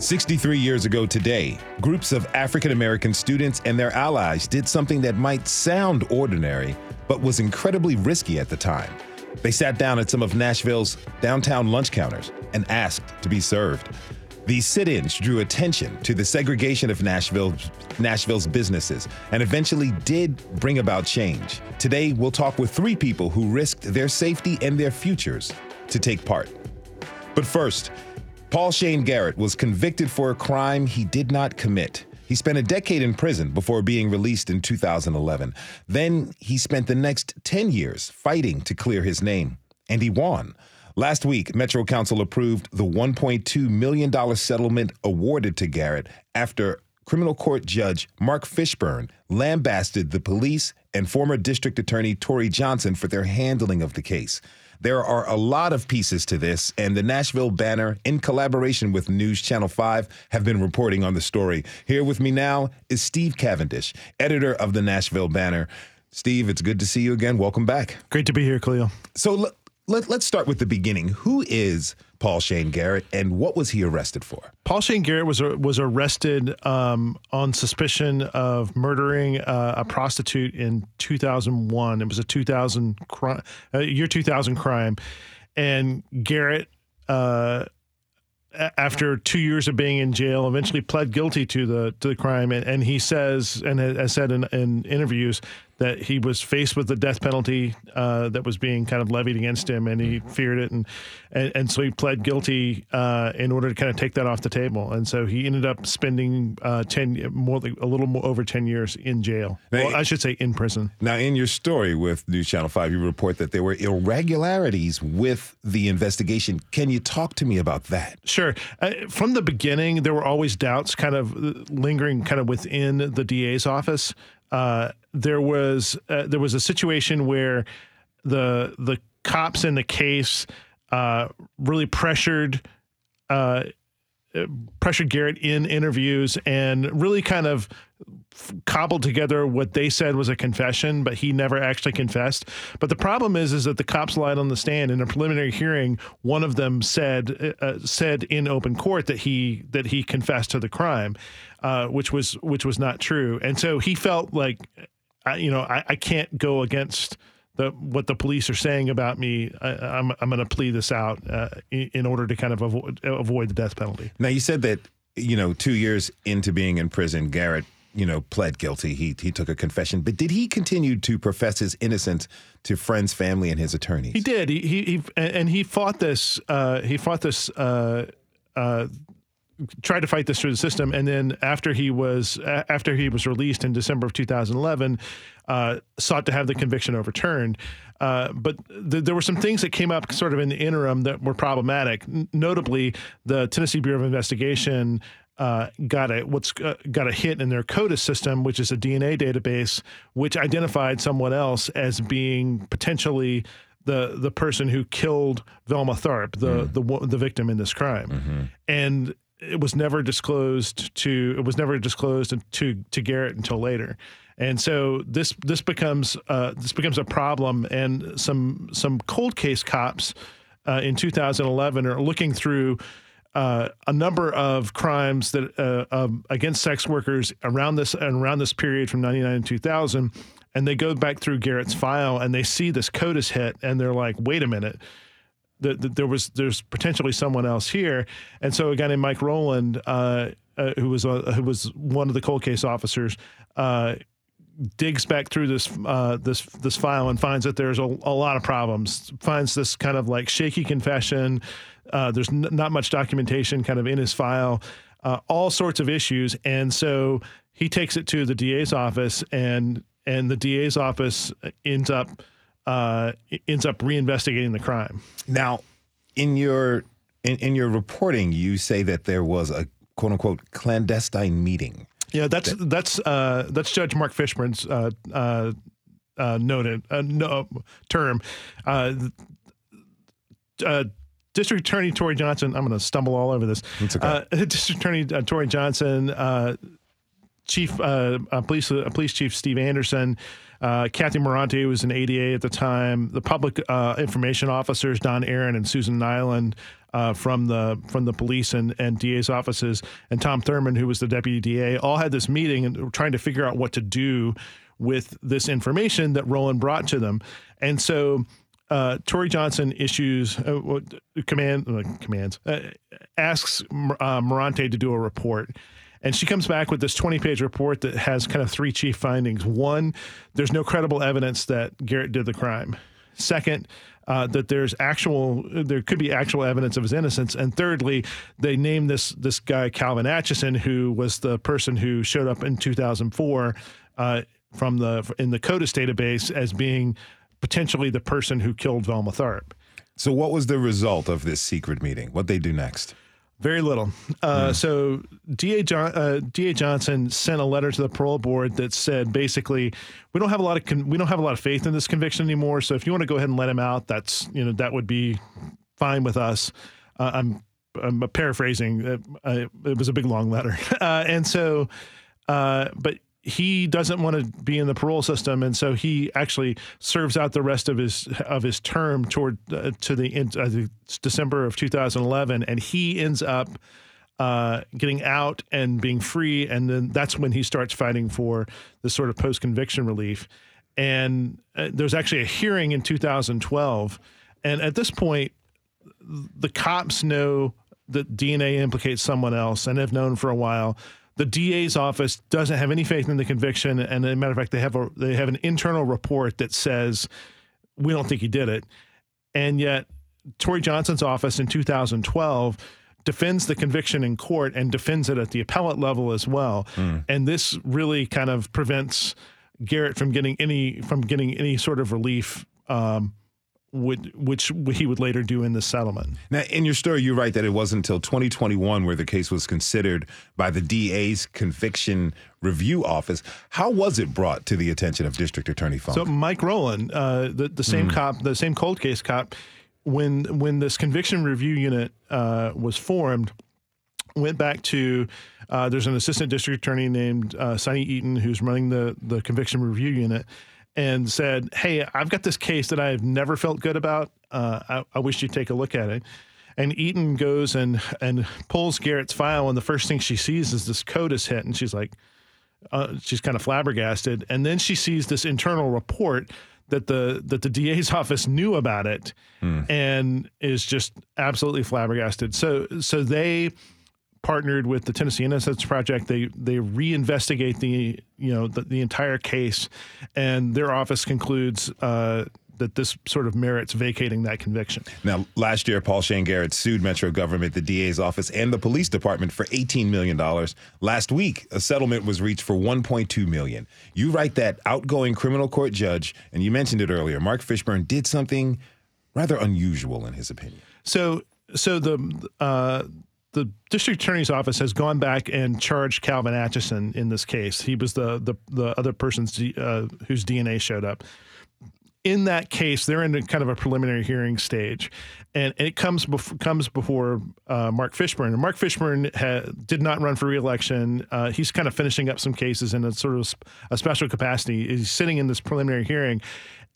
63 years ago today, groups of African American students and their allies did something that might sound ordinary, but was incredibly risky at the time. They sat down at some of Nashville's downtown lunch counters and asked to be served. These sit ins drew attention to the segregation of Nashville's, Nashville's businesses and eventually did bring about change. Today, we'll talk with three people who risked their safety and their futures to take part. But first, Paul Shane Garrett was convicted for a crime he did not commit. He spent a decade in prison before being released in 2011. Then he spent the next 10 years fighting to clear his name, and he won. Last week, Metro Council approved the $1.2 million settlement awarded to Garrett after criminal court judge Mark Fishburne lambasted the police and former district attorney Torry Johnson for their handling of the case. There are a lot of pieces to this, and the Nashville Banner, in collaboration with News Channel 5, have been reporting on the story. Here with me now is Steve Cavendish, editor of the Nashville Banner. Steve, it's good to see you again. Welcome back. Great to be here, Khalil. So let, let's start with the beginning. Who is Paul Shane Garrett, and what was he arrested for? Paul Shane Garrett was was arrested um, on suspicion of murdering uh, a prostitute in 2001. It was a 2000 crime, uh, year 2000 crime, and Garrett. Uh, after two years of being in jail, eventually pled guilty to the to the crime, and, and he says and has said in, in interviews that he was faced with the death penalty uh, that was being kind of levied against him, and he feared it, and and, and so he pled guilty uh, in order to kind of take that off the table, and so he ended up spending uh, ten more a little more over ten years in jail. Now, well, I should say in prison. Now, in your story with News Channel Five, you report that there were irregularities with the investigation. Can you talk to me about that? Sure. Uh, from the beginning, there were always doubts, kind of lingering, kind of within the DA's office uh, there was uh, there was a situation where the the cops in the case uh, really pressured uh, pressured Garrett in interviews and really kind of cobbled together what they said was a confession, but he never actually confessed. But the problem is, is that the cops lied on the stand in a preliminary hearing. One of them said uh, said in open court that he that he confessed to the crime, uh, which was which was not true. And so he felt like, you know, I, I can't go against. The, what the police are saying about me, I, am I'm, I'm going to plead this out uh, in, in, order to kind of avoid, avoid the death penalty. Now, you said that you know two years into being in prison, Garrett you know, pled guilty. He he took a confession, but did he continue to profess his innocence to friends, family, and his attorneys? He did. He he, he and he fought this. Uh, he fought this. Uh, uh, tried to fight this through the system, and then after he was after he was released in December of 2011, uh, sought to have the conviction overturned. Uh, but th- there were some things that came up sort of in the interim that were problematic. N- notably, the Tennessee Bureau of Investigation uh, got a what's uh, got a hit in their CODIS system, which is a DNA database, which identified someone else as being potentially the the person who killed Velma Tharp, the mm. the the victim in this crime, mm-hmm. and it was never disclosed to it was never disclosed to to Garrett until later. And so this this becomes uh, this becomes a problem, and some some cold case cops uh, in 2011 are looking through uh, a number of crimes that uh, um, against sex workers around this and around this period from 99 and 2000 and they go back through Garrett's file and they see this CODIS hit and they're like wait a minute the, the, there was there's potentially someone else here and so a guy named Mike Rowland uh, uh who was who was one of the cold case officers uh, digs back through this uh, this this file and finds that there's a, a, lot of problems. Finds this kind of like shaky confession. Uh, there's n- not much documentation kind of in his file. Uh, all sorts of issues, and so he takes it to the DA's office, and and the DA's office ends up uh, ends up reinvestigating the crime. Now, in your in, in your reporting, you say that there was a quote unquote clandestine meeting yeah, that's that's uh, that's Judge Mark Fishburne's uh, uh, uh, noted uh, no, term. Uh, uh, District Attorney Torry Johnson. I'm going to stumble all over this. Okay. Uh, District Attorney uh, Torry Johnson, uh, Chief uh, uh, Police uh, Police Chief Steve Anderson, uh, Kathy Morante, was an ADA at the time, the public uh, information officers Don Aaron and Susan Nyland uh, from the from the police and, and DA's offices, and Tom Thurman, who was the deputy DA, all had this meeting and trying to figure out what to do with this information that Roland brought to them, and so. Uh, Torry Johnson issues uh, command uh, commands uh, asks uh, Morante to do a report, and she comes back with this 20 page report that has kind of three chief findings. One, there's no credible evidence that Garrett did the crime. Second, uh, that there's actual, there could be actual evidence of his innocence. And thirdly, they name this this guy Calvin Atchison, who was the person who showed up in 2004 uh, from the in the CODIS database as being potentially the person who killed Velma Tharp. So, what was the result of this secret meeting? What they do next? Very little. Uh, So DA, John, uh, DA Johnson sent a letter to the parole board that said basically we don't have a lot of con- we don't have a lot of faith in this conviction anymore. So if you want to go ahead and let him out, that's you know that would be fine with us. Uh, I'm I'm paraphrasing. Uh, uh, it was a big long letter, uh, and so uh, but he doesn't want to be in the parole system, and so he actually serves out the rest of his of his term toward uh, to the end, uh, December of 2011, and he ends up uh, getting out and being free, and then that's when he starts fighting for the sort of post conviction relief. And uh, there's actually a hearing in 2012, and at this point, the cops know that DNA implicates someone else and have known for a while. The DA's office doesn't have any faith in the conviction, and as a matter of fact, they have a they have an internal report that says we don't think he did it, and yet Torry Johnson's office in 2012 defends the conviction in court and defends it at the appellate level as well, and this really kind of prevents Garrett from getting any from getting any sort of relief. Um, would, which he would later do in the settlement. Now, in your story, you write that it wasn't until 2021 where the case was considered by the DA's conviction review office. How was it brought to the attention of District Attorney Funk? So Mike Rowland, uh, the the same cop, the same cold case cop, when when this conviction review unit uh, was formed, went back to uh, there's an assistant district attorney named uh, Sunny Eaton who's running the the conviction review unit, and said, "Hey, I've got this case that I've never felt good about. Uh, I, I wish you'd take a look at it." And Eaton goes and and pulls Garrett's file, and the first thing she sees is this CODIS hit, and she's like, uh, she's kind of flabbergasted. And then she sees this internal report that the that the DA's office knew about it, and is just absolutely flabbergasted. So so they partnered with the Tennessee Innocence Project. They they reinvestigate the you know the, the entire case, and their office concludes uh, that this sort of merits vacating that conviction. Now, last year, Paul Shane Garrett sued Metro government, the DA's office, and the police department for $18 million. Last week, a settlement was reached for 1.2 million. You write that outgoing criminal court judge, and you mentioned it earlier, Mark Fishburne did something rather unusual in his opinion. So so the uh, the district attorney's office has gone back and charged Calvin Atchison in this case. He was the the, the other person's uh, whose DNA showed up. In that case, they're in a kind of a preliminary hearing stage, and it comes bef- comes before uh, Mark Fishburne. And Mark Fishburne ha- did not run for reelection. Uh, he's kind of finishing up some cases in a sort of a special capacity. He's sitting in this preliminary hearing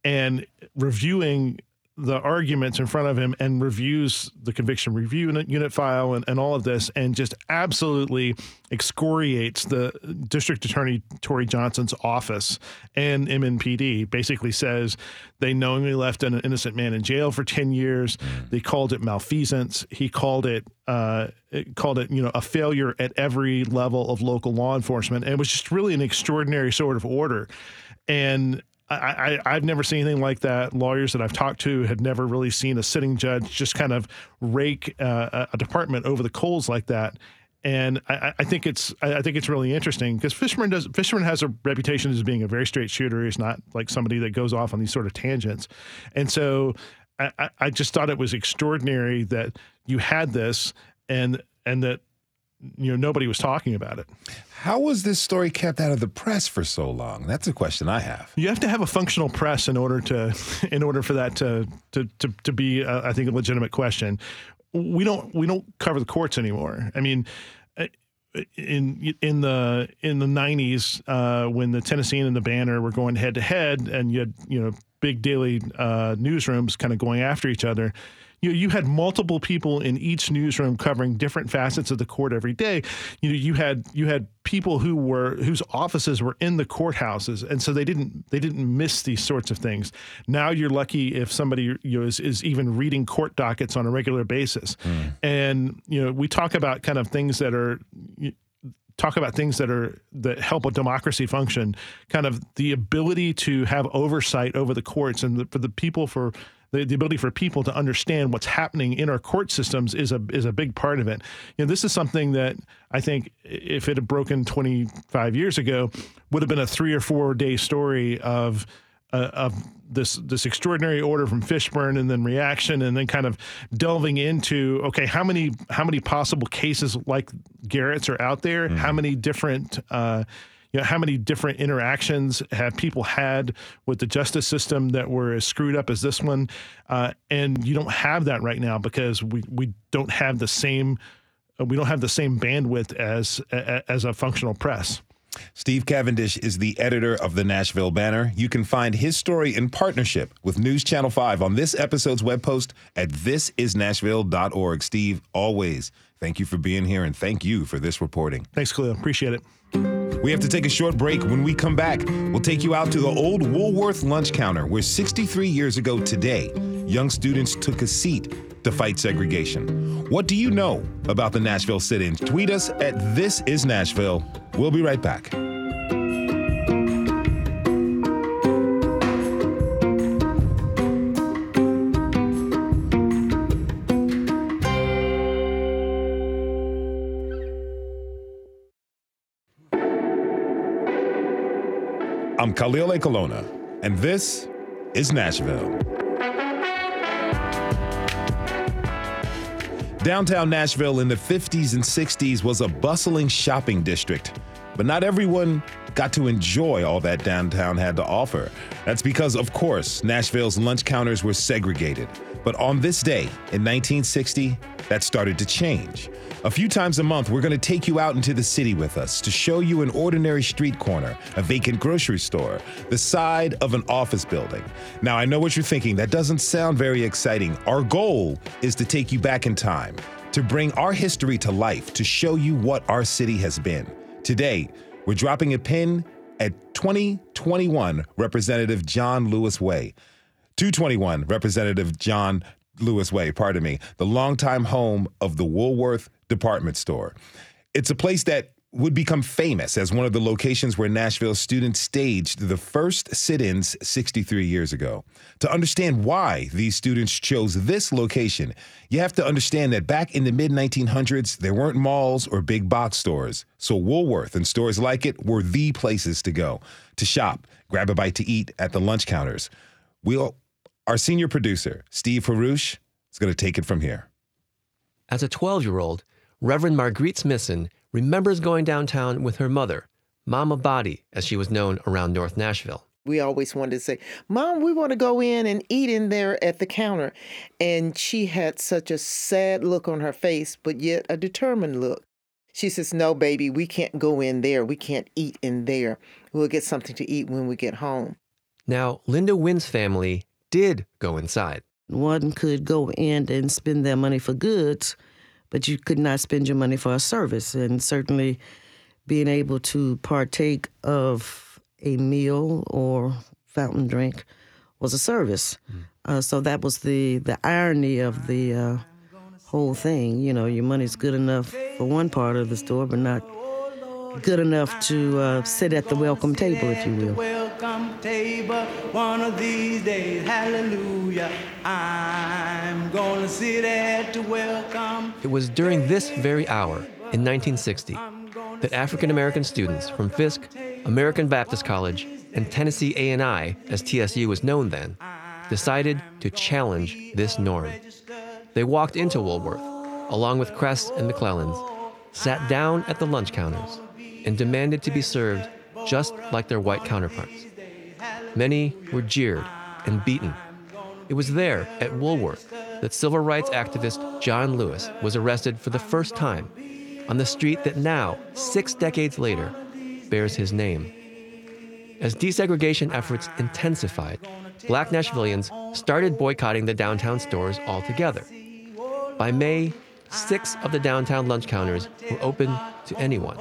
and reviewing the arguments in front of him and reviews the conviction review unit, unit file and, and all of this and just absolutely excoriates the district attorney Torry Johnson's office and MNPD basically says they knowingly left an innocent man in jail for 10 years. They called it malfeasance. He called it uh, it called it you know a failure at every level of local law enforcement and it was just really an extraordinary sort of order. And I, I, I've never seen anything like that. Lawyers that I've talked to had never really seen a sitting judge just kind of rake uh, a- department over the coals like that. And I, I- think it's I think it's really interesting because Fishman does Fishman has a reputation as being a very straight shooter. He's not like somebody that goes off on these sort of tangents. And so I- I just thought it was extraordinary that you had this and and that you know nobody was talking about it. How was this story kept out of the press for so long? That's a question I have. You have to have a functional press in order to in order for that to to to, to be uh, I think a legitimate question. We don't we don't cover the courts anymore. I mean uh, in in the in the 90s uh, when the Tennessean and the Banner were going head to head and you had you know big daily uh, newsrooms kind of going after each other you know, you had multiple people in each newsroom covering different facets of the court every day. You know, you had you had people who were whose offices were in the courthouses, and so they didn't they didn't miss these sorts of things. Now you're lucky if somebody you know is, is even reading court dockets on a regular basis, mm. and you know we talk about kind of things that are talk about things that are that help a democracy function kind of the ability to have oversight over the courts and the, for the people for the, the ability for people to understand what's happening in our court systems is a is a big part of it. You know, this is something that I think if it had broken 25 years ago, would have been a three or four day story of uh, of this this extraordinary order from Fishburne and then reaction and then kind of delving into okay how many how many possible cases like Garrett's are out there mm-hmm. how many different uh, you know, how many different interactions have people had with the justice system that were as screwed up as this one? Uh, and you don't have that right now because we, we don't have the same uh, we don't have the same bandwidth as as a functional press. Steve Cavendish is the editor of the Nashville Banner. You can find his story in partnership with News Channel 5 on this episode's web post at thisisnashville.org. Steve, always thank you for being here and thank you for this reporting. Thanks, Khalil. Appreciate it. We have to take a short break. When we come back, we'll take you out to the old Woolworth lunch counter where 63 years ago today, young students took a seat to fight segregation. What do you know about the Nashville sit ins? Tweet us at This Is Nashville. We'll be right back. I'm Khalil Ekulona, and this is Nashville. Downtown Nashville in the 50s and 60s was a bustling shopping district, but not everyone got to enjoy all that downtown had to offer. That's because, of course, Nashville's lunch counters were segregated. But on this day in 1960, that started to change. A few times a month, we're going to take you out into the city with us to show you an ordinary street corner, a vacant grocery store, the side of an office building. Now, I know what you're thinking. That doesn't sound very exciting. Our goal is to take you back in time, to bring our history to life, to show you what our city has been. Today, we're dropping a pin at 2021 Representative John Lewis Way. 221 Representative John Lewis Way, pardon me, the longtime home of the Woolworth department store. It's a place that would become famous as one of the locations where Nashville students staged the first sit ins 63 years ago. To understand why these students chose this location, you have to understand that back in the mid 1900s, there weren't malls or big box stores. So Woolworth and stores like it were the places to go to shop, grab a bite to eat at the lunch counters. We'll, our senior producer, Steve Haruch, is going to take it from here. As a 12 year old, Reverend Marguerite Smithson remembers going downtown with her mother, Mama Body, as she was known around North Nashville. We always wanted to say, Mom, we want to go in and eat in there at the counter. And she had such a sad look on her face, but yet a determined look. She says, No, baby, we can't go in there. We can't eat in there. We'll get something to eat when we get home. Now, Linda Wynn's family did go inside. One could go in and spend their money for goods, but you could not spend your money for a service. And certainly being able to partake of a meal or fountain drink was a service. Mm. Uh, so that was the, the irony of the uh, whole thing. You know, your money's good enough for one part of the store, but not good enough to uh, sit at the welcome table, if you will. Table, one of these days, hallelujah. I'm gonna sit at the welcome. It was during this very hour in 1960 that African American students from Fisk, American Baptist College, and Tennessee A&I, as TSU was known then, decided to challenge this norm. They walked into Woolworth, along with Kress and McClellan's, sat down at the lunch counters and demanded to be served just like their white counterparts. Many were jeered and beaten. It was there, at Woolworth, that civil rights activist John Lewis was arrested for the first time on the street that now, six decades later, bears his name. As desegregation efforts intensified, black Nashvillians started boycotting the downtown stores altogether. By May, six of the downtown lunch counters were open to anyone.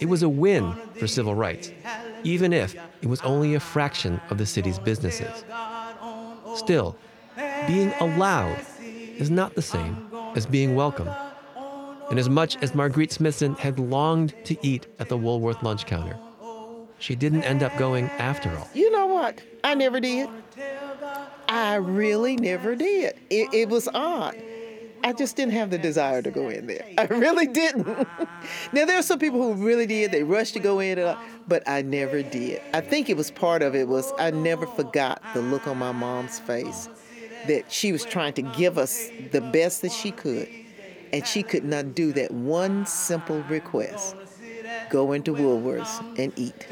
It was a win for civil rights, even if it was only a fraction of the city's businesses. Still, being allowed is not the same as being welcome. And as much as Marguerite Smithson had longed to eat at the Woolworth lunch counter, she didn't end up going after all. You know what? I never did. I really never did. It, it was odd. I just didn't have the desire to go in there. I really didn't. now there are some people who really did. They rushed to go in, uh, but I never did. I think it was part of it was I never forgot the look on my mom's face that she was trying to give us the best that she could, and she could not do that one simple request: go into Woolworths and eat.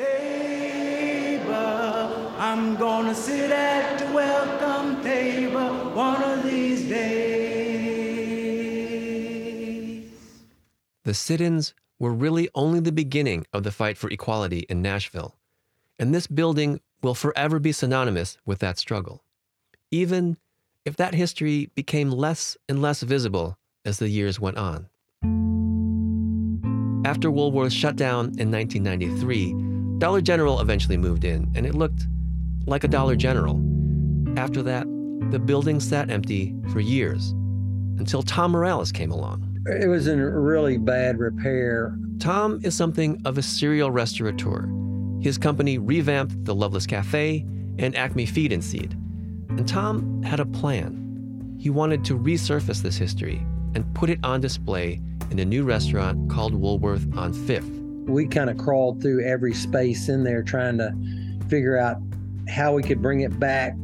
I'm gonna sit at the welcome table one of these days. The sit ins were really only the beginning of the fight for equality in Nashville, and this building will forever be synonymous with that struggle, even if that history became less and less visible as the years went on. After Woolworth shut down in 1993, Dollar General eventually moved in, and it looked like a Dollar General. After that, the building sat empty for years until Tom Morales came along. It was in really bad repair. Tom is something of a serial restaurateur. His company revamped the Loveless Cafe and Acme Feed and Seed. And Tom had a plan. He wanted to resurface this history and put it on display in a new restaurant called Woolworth on Fifth. We kind of crawled through every space in there trying to figure out how we could bring it back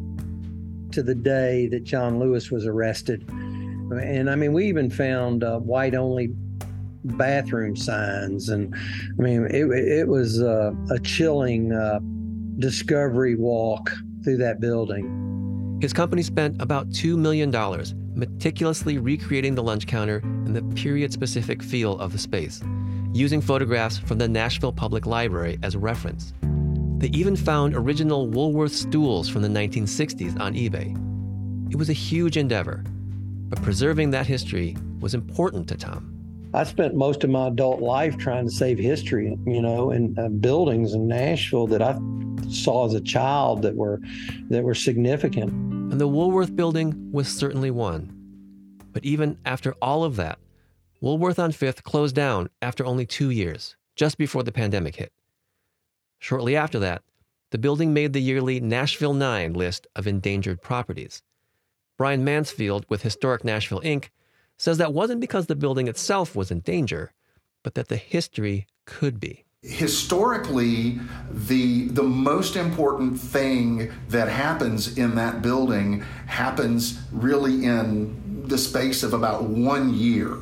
to the day that John Lewis was arrested. And I mean, we even found uh, white only bathroom signs. And I mean, it, it was uh, a chilling uh, discovery walk through that building. His company spent about $2 million meticulously recreating the lunch counter and the period specific feel of the space, using photographs from the Nashville Public Library as reference. They even found original Woolworth stools from the 1960s on eBay. It was a huge endeavor, but preserving that history was important to Tom. I spent most of my adult life trying to save history, you know, and uh, buildings in Nashville that I saw as a child that were that were significant. And the Woolworth building was certainly one. But even after all of that, Woolworth on 5th closed down after only 2 years, just before the pandemic hit. Shortly after that, the building made the yearly Nashville 9 list of endangered properties. Brian Mansfield with Historic Nashville Inc. says that wasn't because the building itself was in danger, but that the history could be. Historically, the, the most important thing that happens in that building happens really in the space of about one year.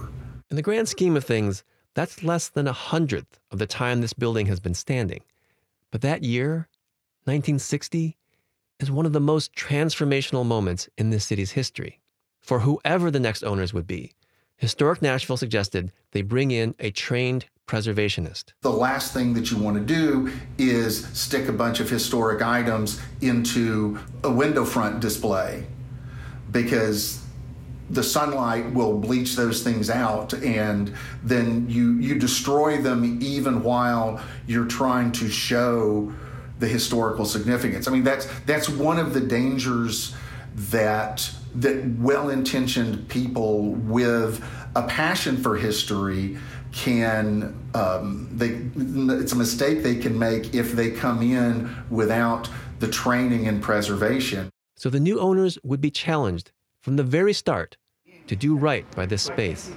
In the grand scheme of things, that's less than a hundredth of the time this building has been standing. But that year, 1960, is one of the most transformational moments in this city's history. For whoever the next owners would be, Historic Nashville suggested they bring in a trained preservationist. The last thing that you want to do is stick a bunch of historic items into a window front display because the sunlight will bleach those things out and then you you destroy them even while you're trying to show the historical significance. I mean that's that's one of the dangers that that well-intentioned people with a passion for history can um, they it's a mistake they can make if they come in without the training and preservation. So the new owners would be challenged from the very start to do right by this space.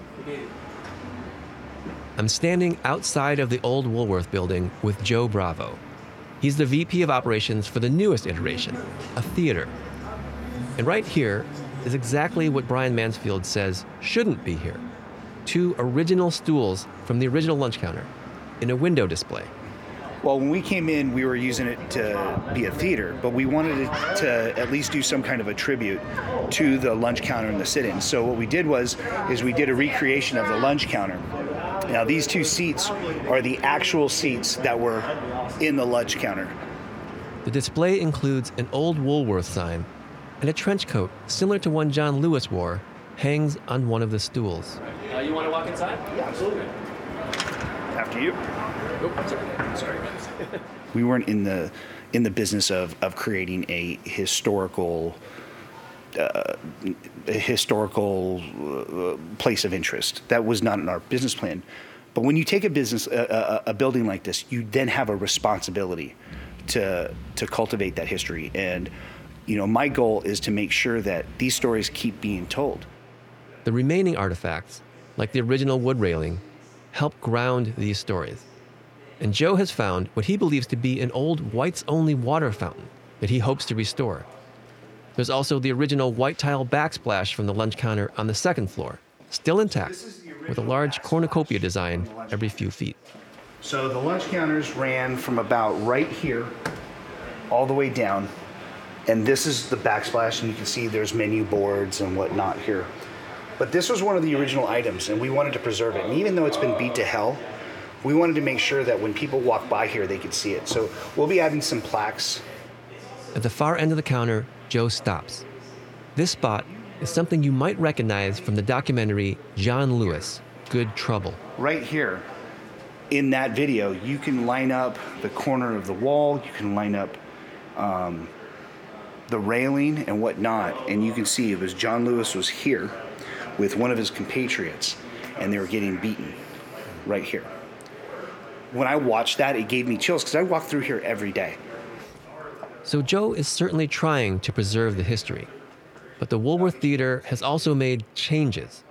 I'm standing outside of the old Woolworth building with Joe Bravo. He's the VP of operations for the newest iteration, a theater. And right here is exactly what Brian Mansfield says shouldn't be here two original stools from the original lunch counter in a window display. Well, when we came in, we were using it to be a theater, but we wanted it to at least do some kind of a tribute to the lunch counter and the sit-in. So what we did was, is we did a recreation of the lunch counter. Now these two seats are the actual seats that were in the lunch counter. The display includes an old Woolworth sign and a trench coat similar to one John Lewis wore hangs on one of the stools. Uh, you want to walk inside? Yeah, absolutely. After you. Oh, sorry. Sorry. we weren't in the in the business of, of creating a historical uh, a historical uh, place of interest. That was not in our business plan. But when you take a business, a, a, a, building like this, you then have a responsibility to to cultivate that history. And you know, my goal is to make sure that these stories keep being told. The remaining artifacts, like the original wood railing, help ground these stories. And Joe has found what he believes to be an old whites only water fountain that he hopes to restore. There's also the original white tile backsplash from the lunch counter on the second floor, still intact, with a large cornucopia design every few feet. So the lunch counters ran from about right here all the way down. And this is the backsplash, and you can see there's menu boards and whatnot here. But this was one of the original items, and we wanted to preserve it. And even though it's been beat to hell, we wanted to make sure that when people walk by here, they could see it. So we'll be adding some plaques. At the far end of the counter, Joe stops. This spot is something you might recognize from the documentary John Lewis, Good Trouble. Right here, in that video, you can line up the corner of the wall, you can line up um, the railing and whatnot, and you can see it was John Lewis was here with one of his compatriots, and they were getting beaten right here. When I watched that, it gave me chills because I walk through here every day. So Joe is certainly trying to preserve the history, but the Woolworth Theater has also made changes.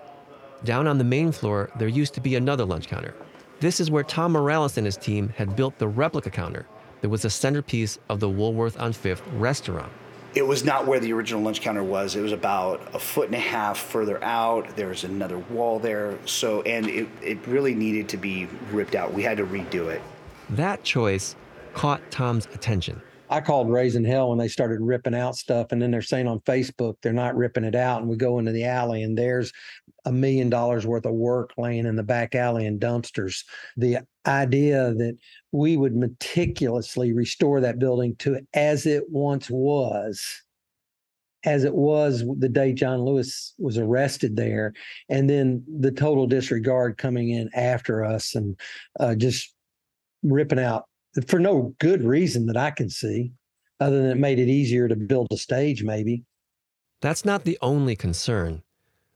Down on the main floor, there used to be another lunch counter. This is where Tom Morales and his team had built the replica counter that was the centerpiece of the Woolworth on Fifth restaurant it was not where the original lunch counter was. It was about a foot and a half further out. There was another wall there. So, and it, it really needed to be ripped out. We had to redo it. That choice caught Tom's attention. I called raising hell when they started ripping out stuff, and then they're saying on Facebook they're not ripping it out. And we go into the alley, and there's a million dollars worth of work laying in the back alley in dumpsters. The idea that we would meticulously restore that building to as it once was, as it was the day John Lewis was arrested there, and then the total disregard coming in after us and uh, just ripping out for no good reason that I can see, other than it made it easier to build a stage, maybe. That's not the only concern.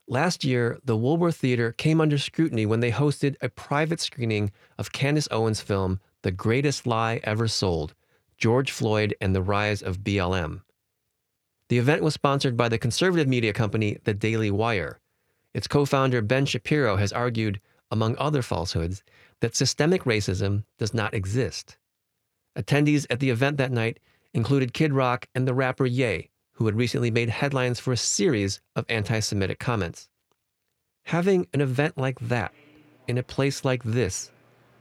Last year, the Woolworth Theater came under scrutiny when they hosted a private screening of Candace Owens' film, The Greatest Lie Ever Sold George Floyd and the Rise of BLM. The event was sponsored by the conservative media company The Daily Wire. Its co founder, Ben Shapiro, has argued, among other falsehoods, that systemic racism does not exist. Attendees at the event that night included Kid Rock and the rapper Ye, who had recently made headlines for a series of anti Semitic comments. Having an event like that in a place like this,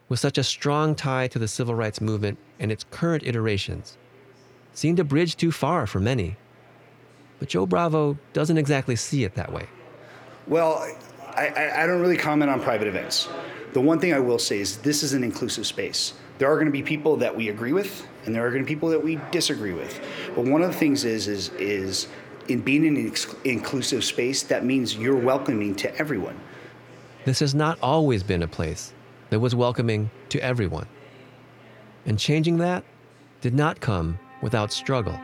with such a strong tie to the civil rights movement and its current iterations, seemed a bridge too far for many. But Joe Bravo doesn't exactly see it that way. Well, I, I, don't really comment on private events. The one thing I will say is this is an inclusive space. There are going to be people that we agree with, and there are going to be people that we disagree with. But one of the things is is is in being in an ex- inclusive space, that means you're welcoming to everyone. This has not always been a place that was welcoming to everyone. And changing that did not come without struggle.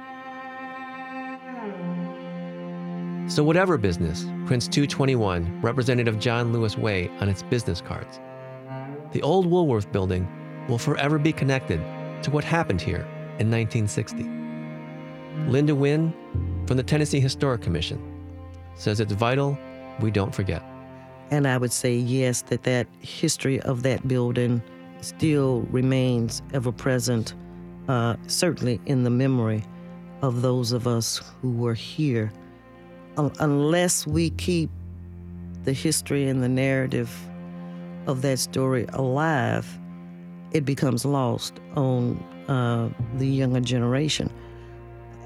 So, whatever business prints 221, Representative John Lewis Way on its business cards, the old Woolworth building will forever be connected to what happened here in 1960. Linda Wynn from the Tennessee Historic Commission says it's vital we don't forget. And I would say, yes, that that history of that building still remains ever present, uh, certainly in the memory of those of us who were here. unless we keep the history and the narrative of that story alive, it becomes lost on uh, the younger generation.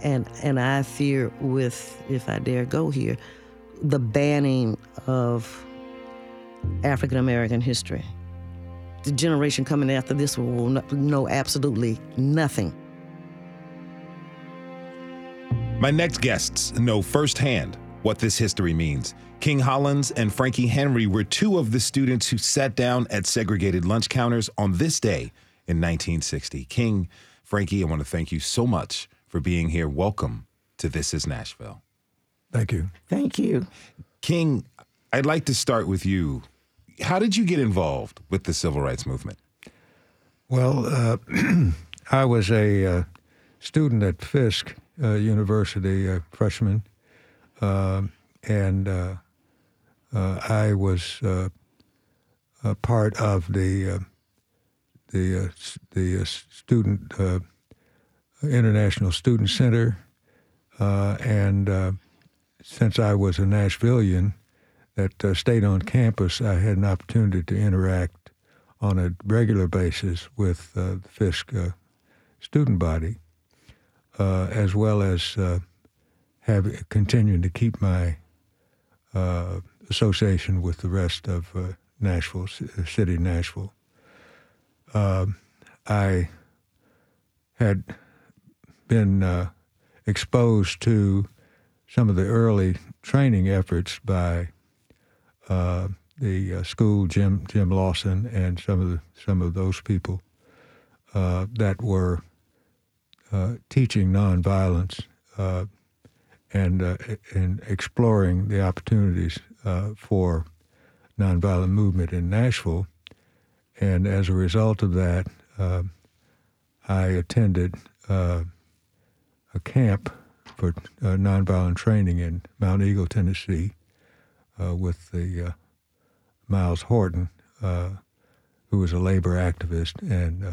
And, and I fear with, if I dare go here, the banning of African American history. The generation coming after this will know absolutely nothing. My next guests know firsthand what this history means. King Hollands and Frankie Henry were two of the students who sat down at segregated lunch counters on this day in 1960. King, Frankie, I want to thank you so much for being here. Welcome to This is Nashville. Thank you. Thank you. King, I'd like to start with you. How did you get involved with the civil rights movement? Well, uh, I was a uh, student at Fisk uh, University, a freshman, uh, and uh, uh, I was a part of the the the student International Student Center, and since I was a Nashvilleian that uh, stayed on campus, I had an opportunity to interact on a regular basis with uh, the Fisk uh, student body, uh, as well as uh, have continued to keep my uh, association with the rest of Nashville, city Nashville. Um, I had been exposed to some of the early training efforts by uh, the uh, school, Jim Jim Lawson, and some of the some of those people uh, that were uh, teaching nonviolence uh, and uh, and exploring the opportunities for nonviolent movement in Nashville. And as a result of that, I attended a camp for uh, nonviolent training in Monteagle, Tennessee, uh, with the uh, Myles Horton, uh, who was a labor activist, and uh,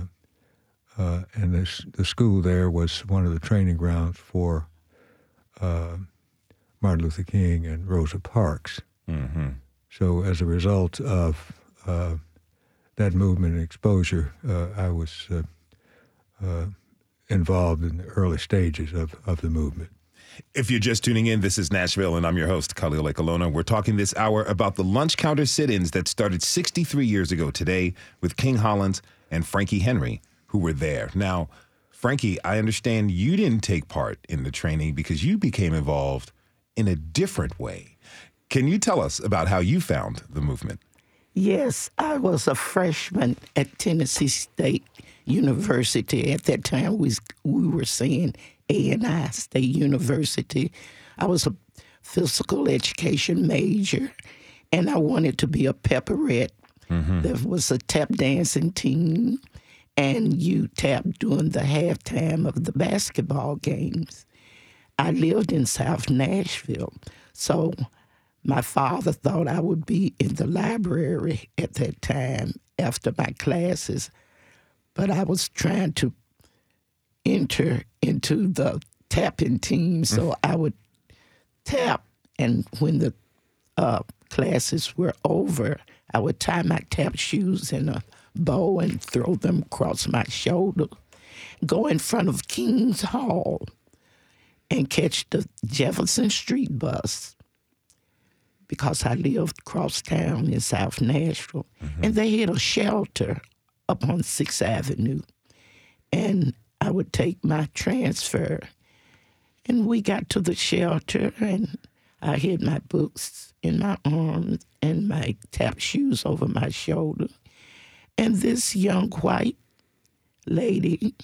uh, and this, the school there was one of the training grounds for Um, Martin Luther King and Rosa Parks. Mm-hmm. So as a result of uh, that movement and exposure, uh, I was uh, involved in the early stages of, of the movement. If you're just tuning in, this is Nashville, and I'm your host, Khalil Ekulona. We're talking this hour about the lunch counter sit ins that started 63 years ago today with King Hollands and Frankie Henry, who were there. Now, Frankie, I understand you didn't take part in the training because you became involved in a different way. Can you tell us about how you found the movement? Yes, I was a freshman at Tennessee State University. At that time, we, we were saying A&I State University. I was a physical education major, and I wanted to be a pepperette. Mm-hmm. There was a tap dancing team, and you tap during the halftime of the basketball games. I lived in South Nashville, so my father thought I would be in the library at that time after my classes but I was trying to enter into the tapping team, so mm. I would tap, and when the uh, classes were over, I would tie my tap shoes in a bow and throw them across my shoulder, go in front of King's Hall, and catch the Jefferson Street bus because I lived across town in South Nashville, mm-hmm. and they had a shelter up on Sixth Avenue. And I would take my transfer. And we got to the shelter, and I had my books in my arms and my tap shoes over my shoulder. And this young white lady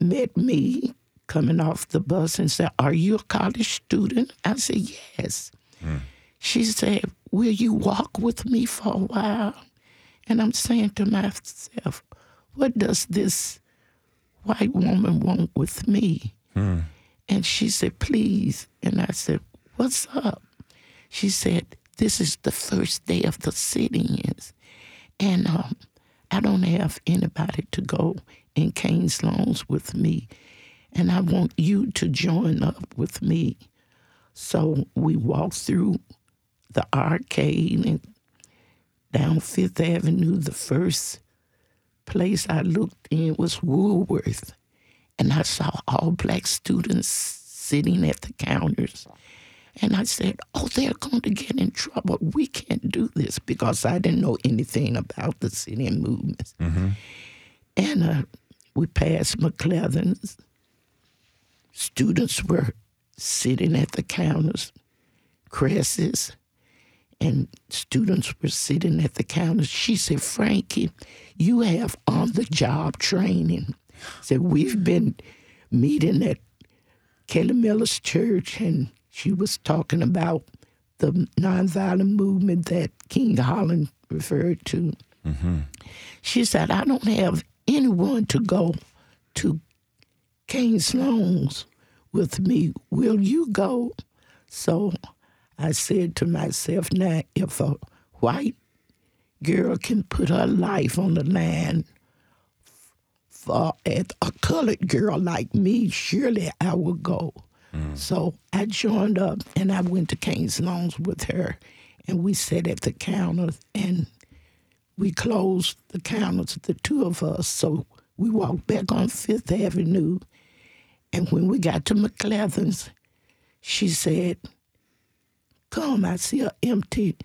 met me coming off the bus and said, Are you a college student? I said, Yes. Mm. She said, Will you walk with me for a while? And I'm saying to myself, what does this white woman want with me? Hmm. And she said, please. And I said, what's up? She said, this is the first day of the sit-ins. And um, I don't have anybody to go in Cain-Sloan's with me. And I want you to join up with me. So we walked through the arcade and down Fifth Avenue. The first place I looked in was Woolworth, and I saw all black students sitting at the counters. And I said, Oh, they're going to get in trouble. We can't do this because I didn't know anything about the sit-in movements. Mm-hmm. And uh, we passed McClellan's. Students were sitting at the counters, Kress's, and students were sitting at the counters. She said, Frankie, you have on the job training. Said, We've been meeting at Kelly Miller's church, and she was talking about the nonviolent movement that King Holland referred to. Mm-hmm. She said, I don't have anyone to go to Cain-Sloan's with me. Will you go? So I said to myself, now, if a white girl can put her life on the line for a colored girl like me, surely I will go. Mm. So I joined up and I went to Cain-Sloan's with her, and we sat at the counter and we closed the counters, the two of us. So we walked back on Fifth Avenue, and when we got to McClellan's, she said, Come, I see an empty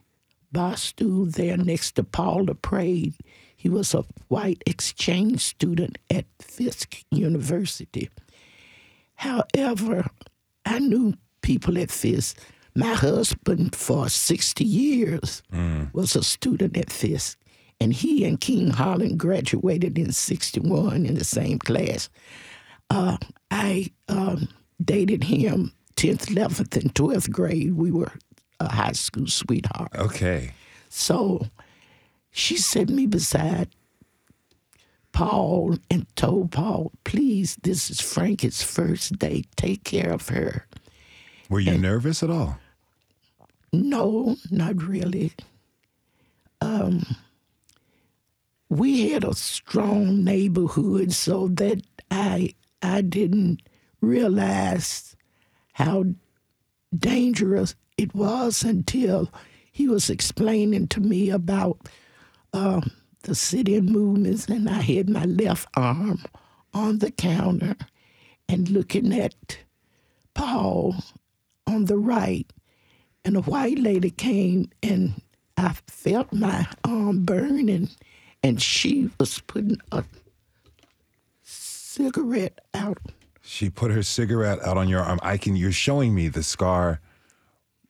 bar stool there next to Paul LaPrad. He was a white exchange student at Fisk University. However, I knew people at Fisk. My husband for 60 years mm. was a student at Fisk, and he and King Holland graduated in 61 in the same class. Uh, I um, dated him 10th, 11th, and 12th grade. We were a high school sweetheart. Okay. So she set me beside Paul and told Paul, please, this is Frankie's first day. Take care of her. Were you and nervous at all? No, not really. Um, we had a strong neighborhood so that I I didn't realize how dangerous it was until he was explaining to me about uh, the sit-in movements, and I had my left arm on the counter and looking at Paul on the right, and a white lady came and I felt my arm burning, and she was putting a cigarette out. She put her cigarette out on your arm. I can. You're showing me the scar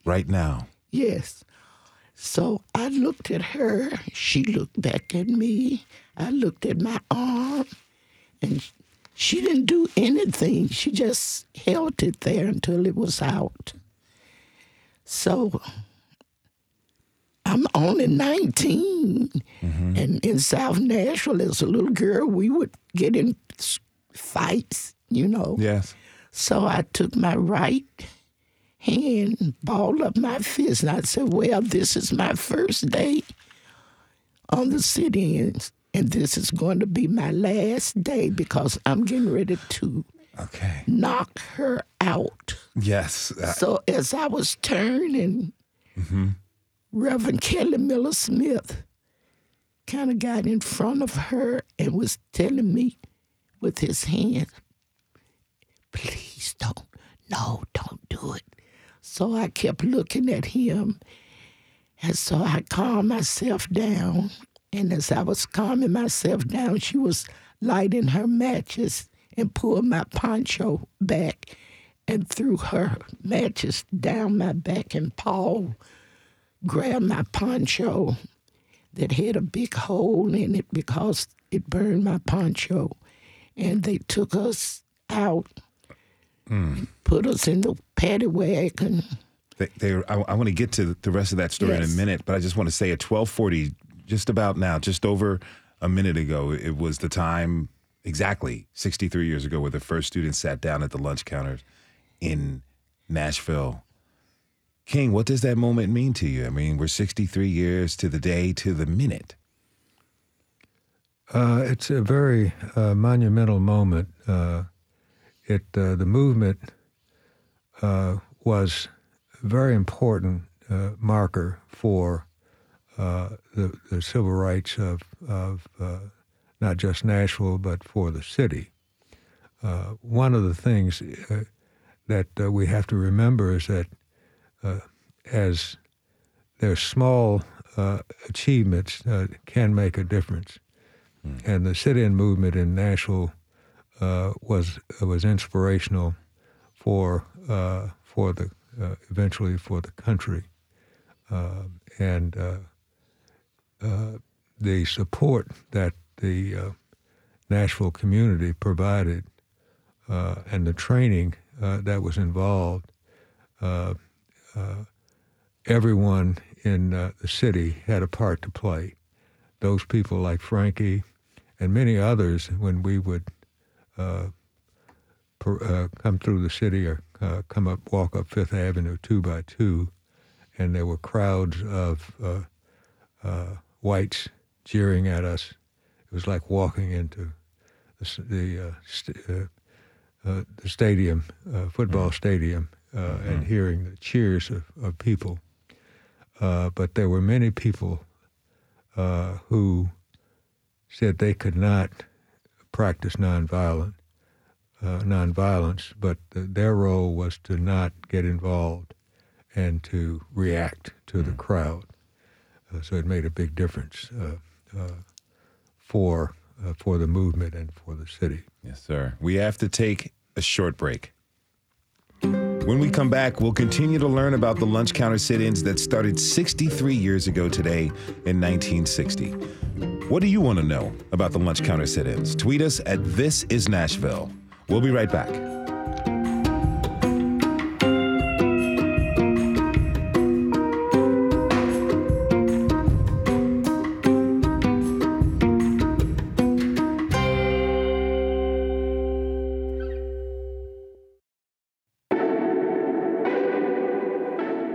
right now. Yes. So I looked at her. She looked back at me. I looked at my arm, and she didn't do anything. She just held it there until it was out. So I'm only 19. Mm-hmm. And in South Nashville, as a little girl, we would get in fights, you know. Yes. So I took my right hand, balled up my fist, and I said, Well, this is my first day on the sit ins, and this is going to be my last day because I'm getting ready to okay. knock her out. Yes. I- so as I was turning, mm-hmm. Reverend Kelly Miller Smith kind of got in front of her and was telling me with his hand, please don't, no, don't do it. So I kept looking at him. And so I calmed myself down. And as I was calming myself down, she was lighting her matches and pulled my poncho back and threw her matches down my back. And Paul grabbed my poncho that had a big hole in it because it burned my poncho. And they took us out, mm. put us in the paddy wagon. They, they I, I, want to get to the rest of that story yes. in a minute, but I just want to say at 1240, just about now, just over a minute ago, it was the time exactly 63 years ago where the first students sat down at the lunch counters in Nashville. King, what does that moment mean to you? I mean, we're 63 years to the day, to the minute. Uh, it's a very uh, monumental moment. Uh, it the movement was a very important uh, marker for uh, the, the civil rights of, of uh, not just Nashville, but for the city. Uh, one of the things uh, that uh, we have to remember is that as their small achievements can make a difference. Mm. And the sit-in movement in Nashville was was inspirational for for the eventually for the country, and uh, the support that the uh, Nashville community provided uh, and the training uh, that was involved, uh, everyone in the city had a part to play. Those people like Frankie and many others, when we would per, come through the city or come up, walk up Fifth Avenue two by two, and there were crowds of uh, whites jeering at us. It was like walking into the, the, uh, st- uh, uh, the stadium, uh, football mm-hmm. stadium, uh, mm-hmm. and hearing the cheers of, of people. but there were many people who said they could not practice nonviolent, nonviolence, but their role was to not get involved and to react to the crowd. Uh, so it made a big difference uh, uh, for for the movement and for the city. Yes, sir. We have to take a short break. When we come back, we'll continue to learn about the lunch counter sit ins that started 63 years ago today in 1960. What do you want to know about the lunch counter sit ins? Tweet us at This Is Nashville. We'll be right back.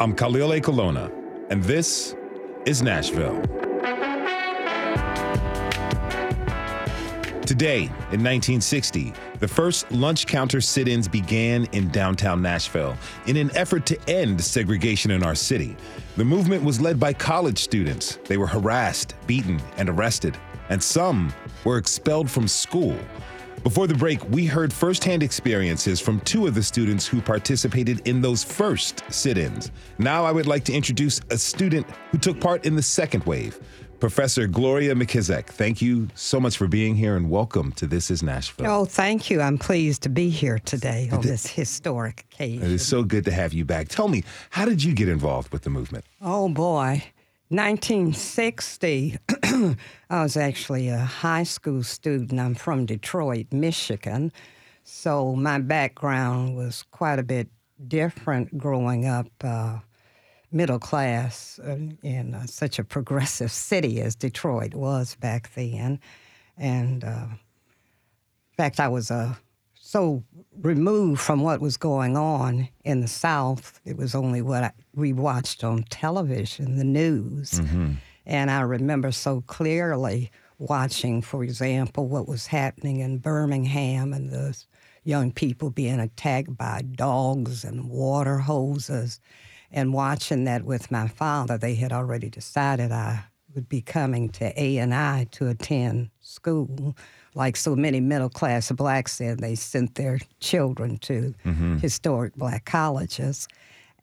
I'm Khalil Ekulona, and this is Nashville. Today, in 1960, the first lunch counter sit ins began in downtown Nashville in an effort to end segregation in our city. The movement was led by college students. They were harassed, beaten, and arrested, and some were expelled from school. Before the break, we heard firsthand experiences from two of the students who participated in those first sit ins. Now, I would like to introduce a student who took part in the second wave. Professor Gloria McKissack, thank you so much for being here and welcome to This is Nashville. Oh, thank you. I'm pleased to be here today on this historic occasion. It is so good to have you back. Tell me, how did you get involved with the movement? Oh, boy. 1960, I was actually a high school student. I'm from Detroit, Michigan. So my background was quite a bit different growing up, uh, middle class uh, in uh, such a progressive city as Detroit was back then. And uh, in fact, I was a so removed from what was going on in the South. It was only what I, we watched on television, the news. Mm-hmm. And I remember so clearly watching, for example, what was happening in Birmingham and the young people being attacked by dogs and water hoses. And watching that with my father, they had already decided I would be coming to A and I to attend school like so many middle class blacks said, they sent their children to mm-hmm. historic black colleges.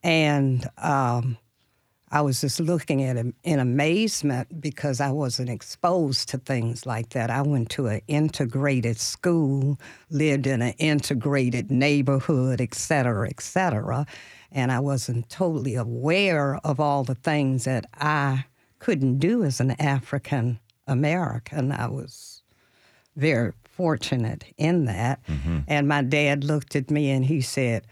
And um, I was just looking at him in amazement because I wasn't exposed to things like that. I went to an integrated school, lived in an integrated neighborhood, et cetera, et cetera. And I wasn't totally aware of all the things that I couldn't do as an African American. I was very fortunate in that. Mm-hmm. And my dad looked at me and he said,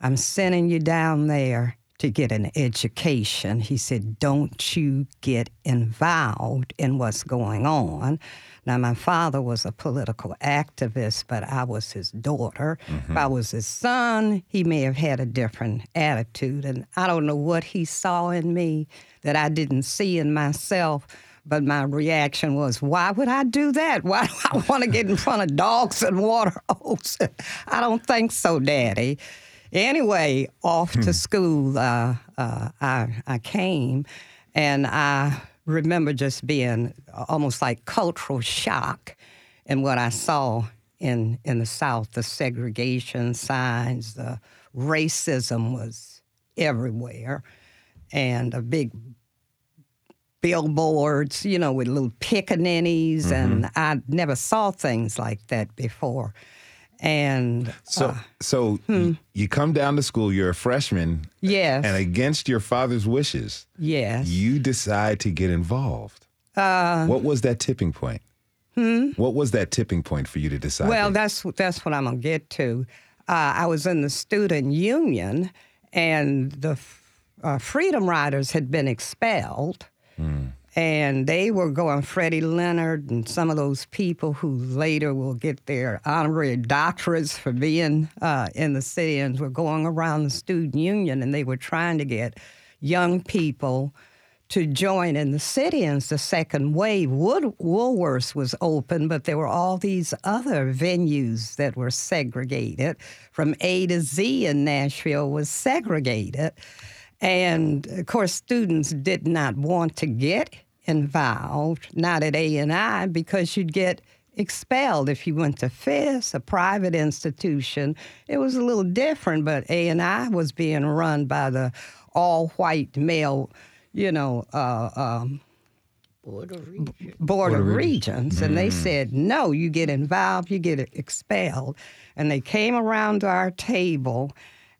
I'm sending you down there to get an education. He said, Don't you get involved in what's going on. Now, my father was a political activist, but I was his daughter. Mm-hmm. If I was his son, he may have had a different attitude. And I don't know what he saw in me that I didn't see in myself but my reaction was, why would I do that? Why do I want to get in front of dogs and water holes? I don't think so, Daddy. anyway, off to school, uh, uh, I, I came, and I remember just being almost like cultural shock in what I saw in, in the South the segregation signs, the racism was everywhere, and a big billboards, you know, with little pickaninnies, mm-hmm. and I never saw things like that before. And so, uh, so hmm. you come down to school. You're a freshman. Yes. And against your father's wishes, yes, you decide to get involved. Uh, what was that tipping point? Hmm? What was that tipping point for you to decide? Well, that's that's what I'm gonna get to. Uh, I was in the student union, and the uh, Freedom Riders had been expelled. Mm and they were going Freddie Leonard and some of those people who later will get their honorary doctorates for being uh, in the city and were going around the student union and they were trying to get young people to join in the sit-ins. The second wave, Wood, Woolworths was open, but there were all these other venues that were segregated. From A to Z in Nashville was segregated. And of course, students did not want to get involved, not at A&I, because you'd get expelled if you went to Fisk, a private institution. It was a little different, but A&I was being run by the all-white male, you know, uh, um, Board of Regents. Board, of Regents. Mm. And they mm. said, no, you get involved, you get expelled. And they came around to our table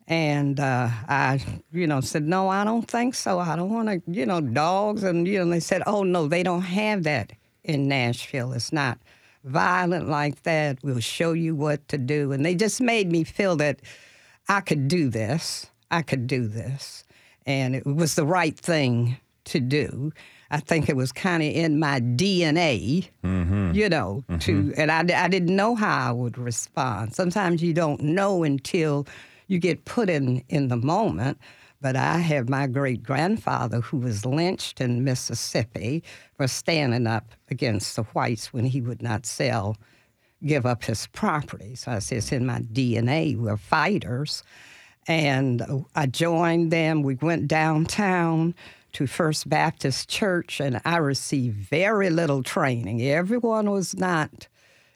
and uh, I, you know, said, no, I don't think so. I don't want to, you know, dogs. And, you know, they said, oh, no, they don't have that in Nashville. It's not violent like that. We'll show you what to do. And they just made me feel that I could do this. I could do this. And it was the right thing to do. I think it was kind of in my DNA, mm-hmm. you know, mm-hmm. to, and I, I didn't know how I would respond. Sometimes you don't know until you get put in in the moment. But I have my great grandfather who was lynched in Mississippi for standing up against the whites when he would not sell, give up his property. So I say it's in my DNA. We're fighters. And uh, I joined them. We went downtown to First Baptist Church, and I received very little training. Everyone was not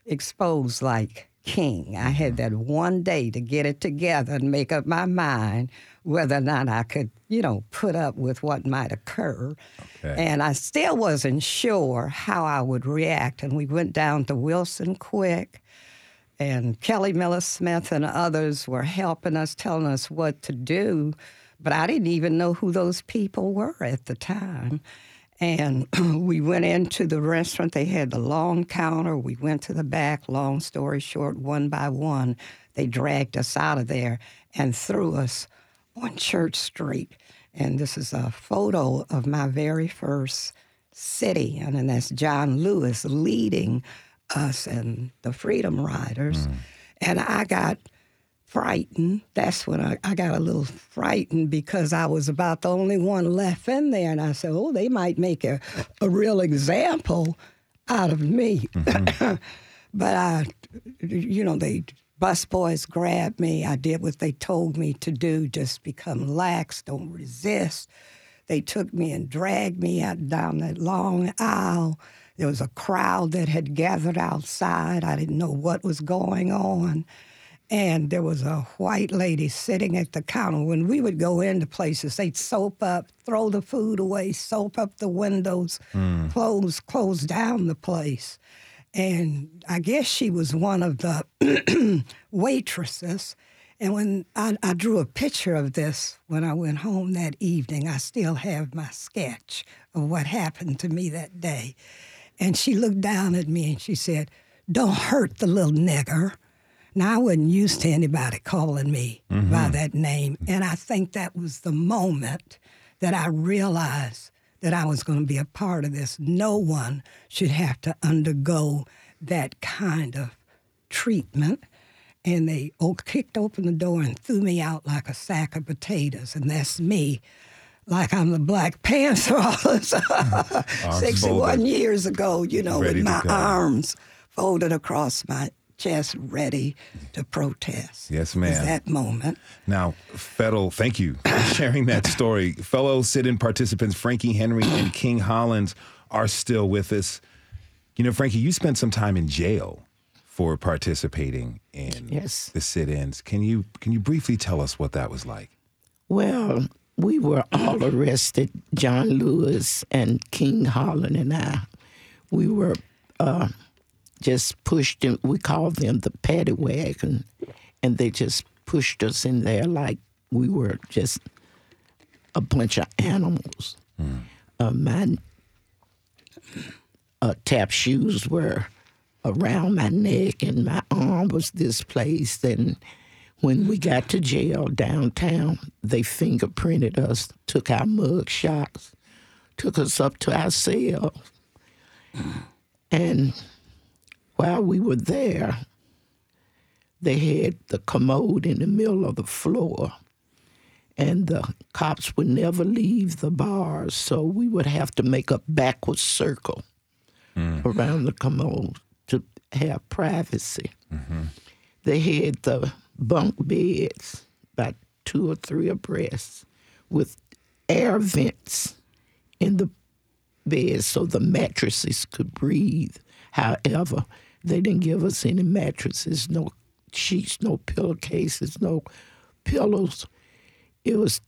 exposed like king. I had mm-hmm. that one day to get it together and make up my mind whether or not I could, you know, put up with what might occur. Okay. And I still wasn't sure how I would react. And we went down to Wilson Quick, and Kelly Miller Smith and others were helping us, telling us what to do. But I didn't even know who those people were at the time. And we went into the restaurant. They had the long counter. We went to the back. Long story short, one by one, they dragged us out of there and threw us on Church Street. And this is a photo of my very first city. And then that's John Lewis leading us and the Freedom Riders. Mm. And I got frightened. That's when I, I got a little frightened because I was about the only one left in there. And I said, oh, they might make a, a real example out of me. Mm-hmm. but I, you know, they bus boys grabbed me. I did what they told me to do, just become lax, don't resist. They took me and dragged me out down that long aisle. There was a crowd that had gathered outside. I didn't know what was going on and there was a white lady sitting at the counter. When we would go into places, they'd soap up, throw the food away, soap up the windows, mm. close close down the place. And I guess she was one of the waitresses. And when I, I, drew a picture of this when I went home that evening, I still have my sketch of what happened to me that day. And she looked down at me and she said, Don't hurt the little nigger. Now, I wasn't used to anybody calling me mm-hmm. by that name. And I think that was the moment that I realized that I was going to be a part of this. No one should have to undergo that kind of treatment. And they kicked open the door and threw me out like a sack of potatoes. And that's me, like I'm the Black Panther mm-hmm. 61 folded. years ago, you know, Ready with my arms folded across my just ready to protest. Yes, It was ma'am. that moment. Now, fellow, thank you for sharing that story. fellow sit-in participants Frankie Henry and King Hollands are still with us. You know, Frankie, you spent some time in jail for participating in Yes. the sit-ins. Can you can you briefly tell us what that was like? Well, we were all arrested, John Lewis and King Holland and I. We were uh, just pushed in, we called them the paddy wagon, and they just pushed us in there like we were just a bunch of animals. Uh, my uh, tap shoes were around my neck and my arm was displaced. And when we got to jail downtown, they fingerprinted us, took our mug shots, took us up to our cell. And while we were there, they had the commode in the middle of the floor. And the cops would never leave the bars, so we would have to make a backward circle mm. around the commode to have privacy. Mm-hmm. They had the bunk beds, about two or three abreast, with air vents in the beds so the mattresses could breathe. However, they didn't give us any mattresses, no sheets, no pillowcases, no pillows. It was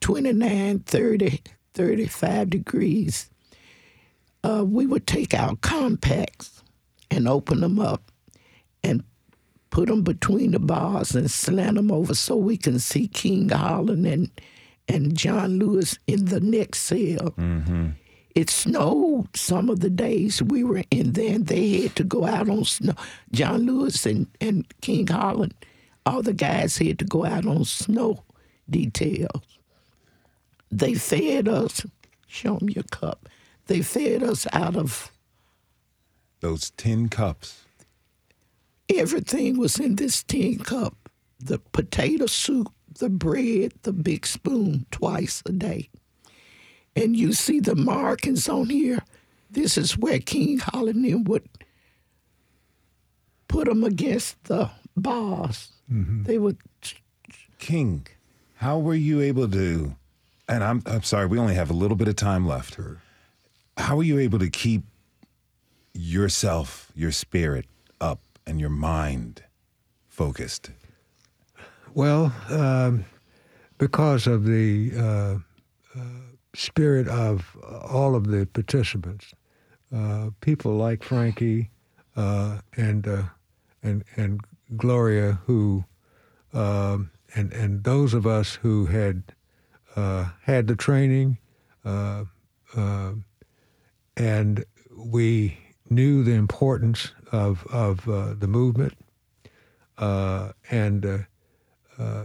29, 30, 35 degrees. Uh, we would take our compacts and open them up and put them between the bars and slant them over so we can see King Holland and, and John Lewis in the next cell. It snowed some of the days we were in there, and they had to go out on snow. John Lewis and, and King Holland, all the guys had to go out on snow details. They fed us, show them your cup. They fed us out of Those tin cups. everything was in this tin cup the potato soup, the bread, the big spoon twice a day. And you see the markings on here. This is where King Holland would put them against the bars. They would King, how were you able to? And I'm I'm sorry, we only have a little bit of time left. How were you able to keep yourself, your spirit up, and your mind focused? Well, um, because of the uh, uh, spirit of all of the participants, uh, people like Frankie uh, and uh, and and Gloria, who um, and and those of us who had uh, had the training, uh, uh, and we knew the importance of of uh, the movement, uh, and uh, uh,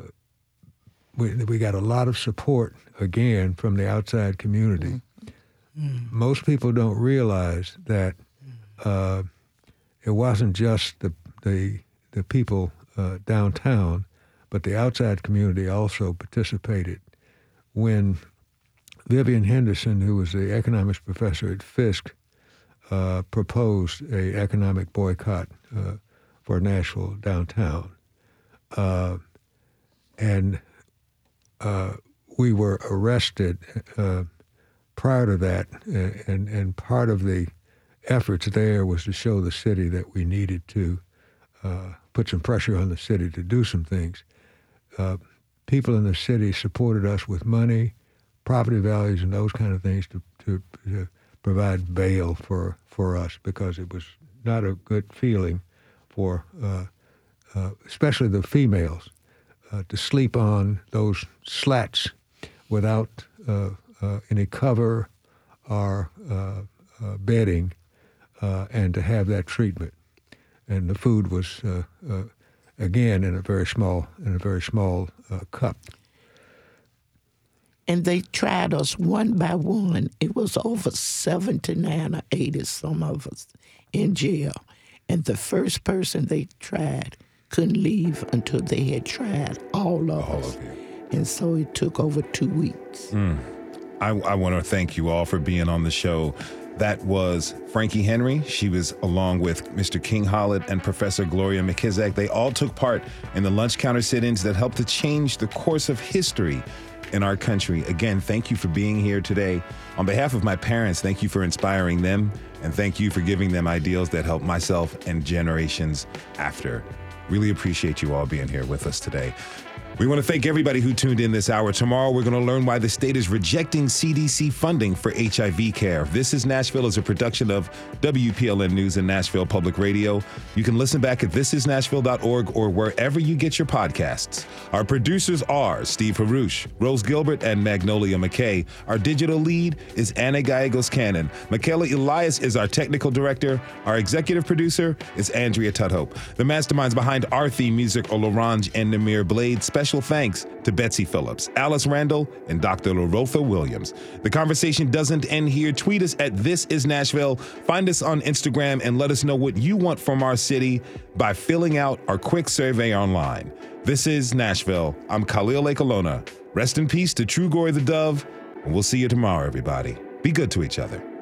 we we got a lot of support again from the outside community. Most people don't realize that uh, it wasn't just the the the people uh, downtown, but the outside community also participated. When Vivian Henderson, who was the economics professor at Fisk, uh, proposed a economic boycott uh, for Nashville downtown, uh, and uh, we were arrested uh, prior to that, and and part of the efforts there was to show the city that we needed to uh, put some pressure on the city to do some things. Uh, people in the city supported us with money, property values, and those kind of things to, to, to provide bail for, for us because it was not a good feeling for, uh, uh, especially the females, uh, to sleep on those slats without uh, uh, any cover or uh, uh, bedding, and to have that treatment. And the food was again in a very small in a very small cup. and they tried us one by one. It was over 79 or 80, some of us, in jail. And the first person they tried couldn't leave until they had tried all of us. And so it took over two weeks. Hmm. I, I want to thank you all for being on the show. That was Frankie Henry. She was along with Mr. King Hollands and Professor Gloria McKissack. They all took part in the lunch counter sit ins that helped to change the course of history in our country. Again, thank you for being here today. On behalf of my parents, thank you for inspiring them, and thank you for giving them ideals that help myself and generations after. Really appreciate you all being here with us today. We want to thank everybody who tuned in this hour. Tomorrow, we're going to learn why the state is rejecting CDC funding for HIV care. This is Nashville is a production of WPLN News and Nashville Public Radio. You can listen back at thisisnashville.org or wherever you get your podcasts. Our producers are Steve Haruch, Rose Gilbert, and Magnolia McKay. Our digital lead is Anna Gallegos Cannon. Michaela Elias is our technical director. Our executive producer is Andrea Tudhope. The masterminds behind our theme music are Laurent and Namir Blade. Special thanks to Betsy Phillips, Alice Randall, and Dr. Larotha Williams. The conversation doesn't end here. Tweet us at This Is Nashville. Find us on Instagram and let us know what you want from our city by filling out our quick survey online. This is Nashville. I'm Khalil Ekulona. Rest in peace to Trugoy the Dove, and we'll see you tomorrow, everybody. Be good to each other.